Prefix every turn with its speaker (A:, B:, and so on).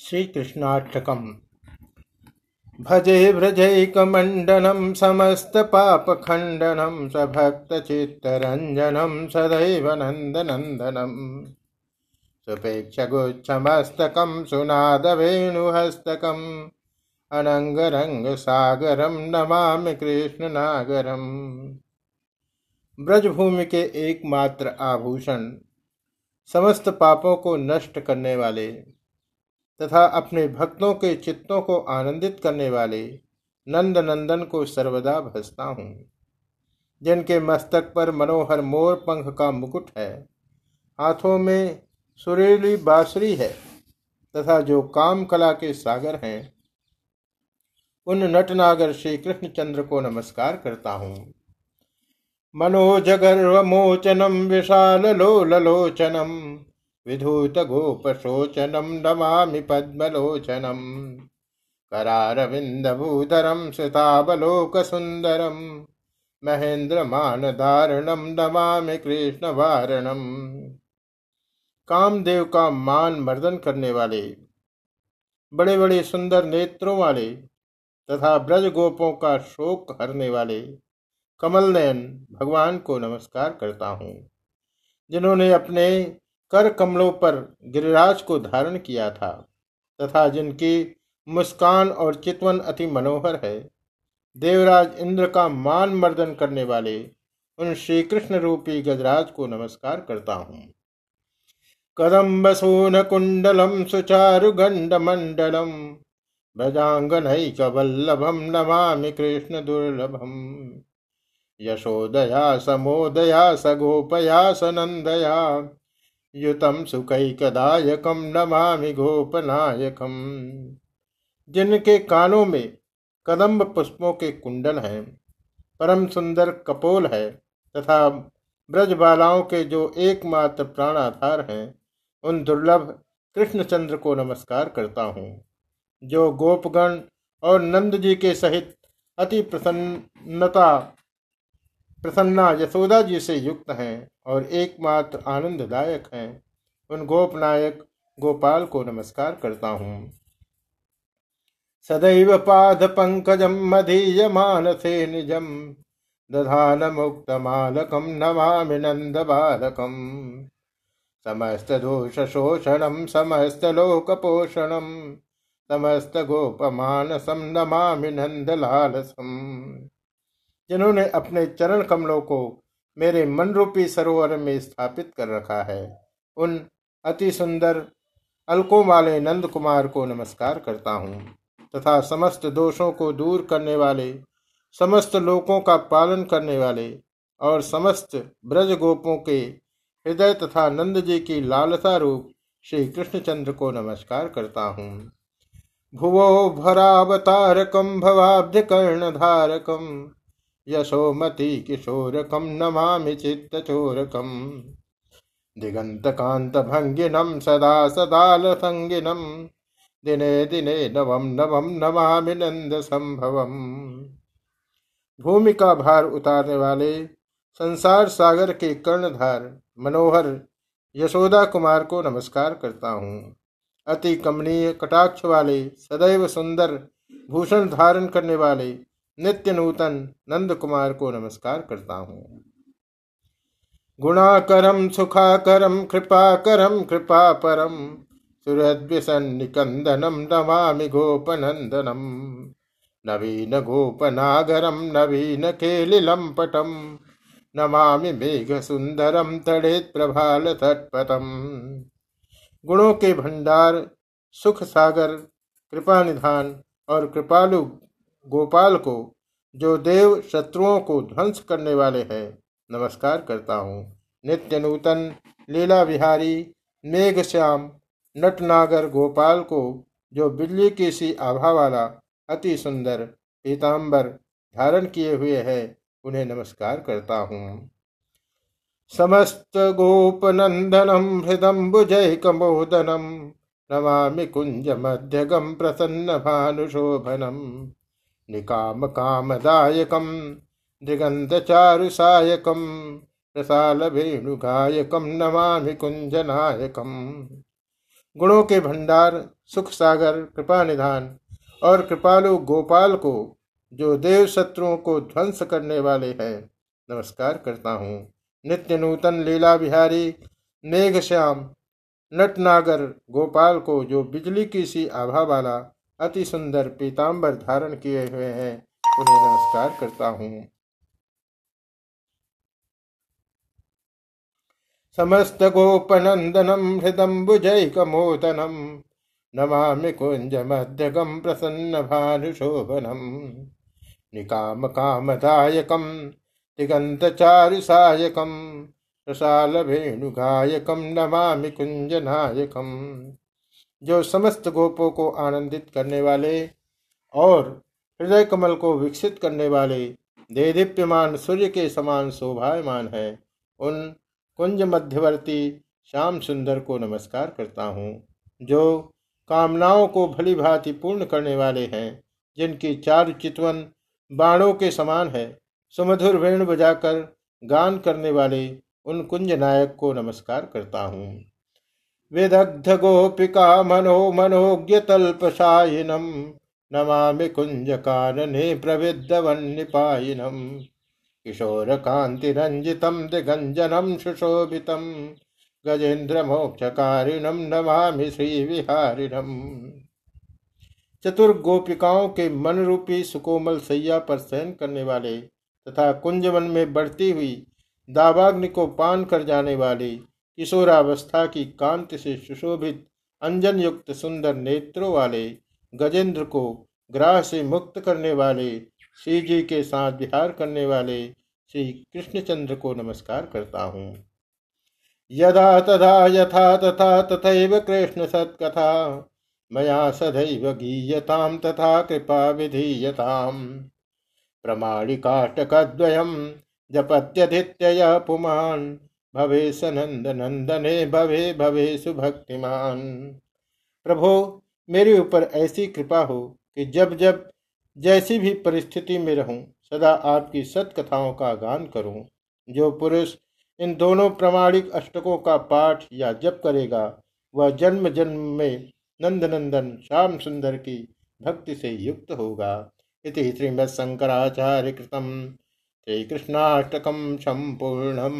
A: श्रीकृष्णाष्टकम् भजे व्रजैकमण्डनं समस्तपापखण्डनं सभक्तचित्तरञ्जनं सदैव नन्दनन्दनम्। सुपेक्षगुच्छमस्तकं सुनादवेणुहस्तकम् अनङ्गरङ्गसागरं नमामि कृष्णनागरम्। ब्रजभूमि के एकमात्र आभूषण, समस्त पापों को नष्ट करने वाले तथा अपने भक्तों के चित्तों को आनंदित करने वाले नंद नंदन को सर्वदा भजता हूँ। जिनके मस्तक पर मनोहर मोर पंख का मुकुट है, हाथों में सुरेली बासुरी है तथा जो काम कला के सागर हैं, उन नटनागर श्री कृष्णचंद्र को नमस्कार करता हूँ। मनोजगर्वमोचनम विशाल लोलोचनम विधूत गोपशोचनम नमामि पद्मलोचनम करारविन्दभूधरं सुतावलोकसुन्दरं महेन्द्रमानधारणं नमामि कृष्णवारणम् कामदेव का मान मर्दन करने वाले बड़े बड़े सुंदर नेत्रों वाले, तथा ब्रज गोपों का शोक हरने वाले कमल नयन भगवान को नमस्कार करता हूँ, जिन्होंने अपने कर कमलों पर गिरिराज को धारण किया था, तथा जिनकी मुस्कान और चितवन अति मनोहर है, देवराज इंद्र का मान मर्दन करने वाले उन श्री कृष्ण रूपी गजराज को नमस्कार करता हूँ। कदम्ब सोन कुंडलम सुचारु गंड मंडलम ब्रजांगनैकवल्लभम नमामि कृष्ण दुर्लभम। यशोदया, समोदया, सगोपया, सनंदया युतम सुखैकदायकम नमामि गोपनायकम। जिनके कानों में कदम्ब पुष्पों के कुंडल हैं, परम सुंदर कपोल है, तथा ब्रज बालाओं के जो एकमात्र प्राण आधार हैं, उन दुर्लभ कृष्णचंद्र को नमस्कार करता हूँ। जो गोपगण और नंद जी के सहित अति प्रसन्नता प्रसन्ना यशोदा जी से युक्त हैं और एकमात्र आनंददायक हैं। उन गोपनायक गोपाल को नमस्कार करता हूँ। सदैव पाद पंकजम मधीय मानसे निजम दधान मुक्त मालकम नमामि नंद बालकम समस्त दोष शोषणम समस्त लोक पोषणम समस्त गोपमानसम नमामि नंद लालसम जिन्होंने अपने चरण कमलों को मेरे मन रूपी सरोवर में स्थापित कर रखा है, उन अति सुंदर अलकों वाले नंद कुमार को नमस्कार करता हूँ तथा समस्त दोषों को दूर करने वाले, समस्त लोकों का पालन करने वाले और समस्त ब्रज गोपों के हृदय तथा नंद जी की लालसा रूप श्री कृष्णचंद्र को नमस्कार करता हूँ। भुवो भरावतारकम भवाब्ध कर्णधारकम यशोमती किशोरकं नमामि चित्तचोरकम् दिगन्तकान्तभङ्गिनं सदा सदालसङ्गिनं। दिने दिने नवम नवम नमामि नंद संभवम भूमि का भार उतारने वाले संसार सागर के कर्णधार मनोहर यशोदा कुमार को नमस्कार करता हूँ। अति कमनीय कटाक्ष वाले सदैव सुंदर भूषण धारण करने वाले नित्य नूतन नंद कुमार को नमस्कार करता हूँ। गुणाकरम सुखाकरम कृपाकरम कृपा परम सुरद्विसन्निकंदनम नमामि गोपनंदनम नवीन गोपनागरम नवीन केलिलम पटम नमामि मेघ सुंदरम तड़ेत प्रभाल तटपतम गुणों के भंडार, सुख सागर कृपा निधान और कृपालु गोपाल को, जो देव शत्रुओं को ध्वंस करने वाले हैं, नमस्कार करता हूँ। नित्य नूतन, लीला विहारी मेघ श्याम नटनागर गोपाल को, जो बिल्ली की सी आभा वाला, अति सुंदर पीताम्बर धारण किए हुए है, उन्हें नमस्कार करता हूँ। समस्त गोप गोपनंदनम हृदम्बुजय कमोदनम नमा कुंज मध्यगम प्रसन्न भानुशोभनम। निकाम चारुसायकम प्रसाल वेणुगायकम नमामि कुंजनायकम गुणों के भंडार, सुख सागर, कृपा निधान और कृपालु गोपाल को, जो देव शत्रुओं को ध्वंस करने वाले हैं, नमस्कार करता हूँ। नित्य नूतन लीला बिहारी मेघ श्याम नटनागर गोपाल को जो बिजली की सी आभा वाला अति सुंदर पीताम्बर धारण किए हुए हैं। उन्हें नमस्कार करता हूँ। समस्त गोपनंदनम हृदम्बुजैकमोदनम नमामि कुंज मध्यगम प्रसन्न भानुशोभनम निकाम कामदायकम दिगंत चारुसायकम रसाल वेणुगायकम नमामि कुंज नायकम जो समस्त गोपों को आनंदित करने वाले और हृदय कमल को विकसित करने वाले दे देदीप्यमान सूर्य के समान शोभायमान है, उन कुंज मध्यवर्ती श्याम सुंदर को नमस्कार करता हूँ, जो कामनाओं को भली भांति पूर्ण करने वाले हैं, जिनकी चार चितवन बाणों के समान है। सुमधुर वेणु बजाकर गान करने वाले उन कुंज नायक को नमस्कार करता हूँ। विदग्ध गोपिका मनो मनोज्ञ तल्पशायिनम नमामि कुंज कानने प्रविद्ध वन्यपायिनम किशोर कांति रंजितम दिगंजनम सुशोभितम गजेन्द्र मोक्षकारिणम नमामि श्री विहारिणम चतुर गोपिकाओं के मन रूपी सुकोमल सैया पर सहन करने वाले तथा कुंजवन में बढ़ती हुई दावाग्नि को पान कर जाने वाली किशोरावस्था की कांति से सुशोभित अंजन युक्त सुंदर नेत्रों वाले, गजेंद्र को ग्राह से मुक्त करने वाले, श्री जी के साथ विहार करने वाले, श्री कृष्णचंद्र को नमस्कार करता हूँ। यदा तथा यथा तथा तथैव कृष्ण सत्कथा, मया सदैव गीयताम तथा कृपा विधीयताम। प्रमाणिकाष्टकद्वयम् जपत्यधित्यय पुमान भवे सनंद नंदने भवे भवे सुभक्तिमान। प्रभो, मेरे ऊपर ऐसी कृपा हो कि जब जब जैसी भी परिस्थिति में रहूँ, सदा आपकी सत कथाओं का गान करूँ, जो पुरुष इन दोनों प्रमाणिक अष्टकों का पाठ या जप करेगा, वह जन्म जन्म में नंद नंदन श्याम सुंदर की भक्ति से युक्त होगा। इति श्रीमद शंकराचार्य कृतम श्रीकृष्णाष्टकम संपूर्णम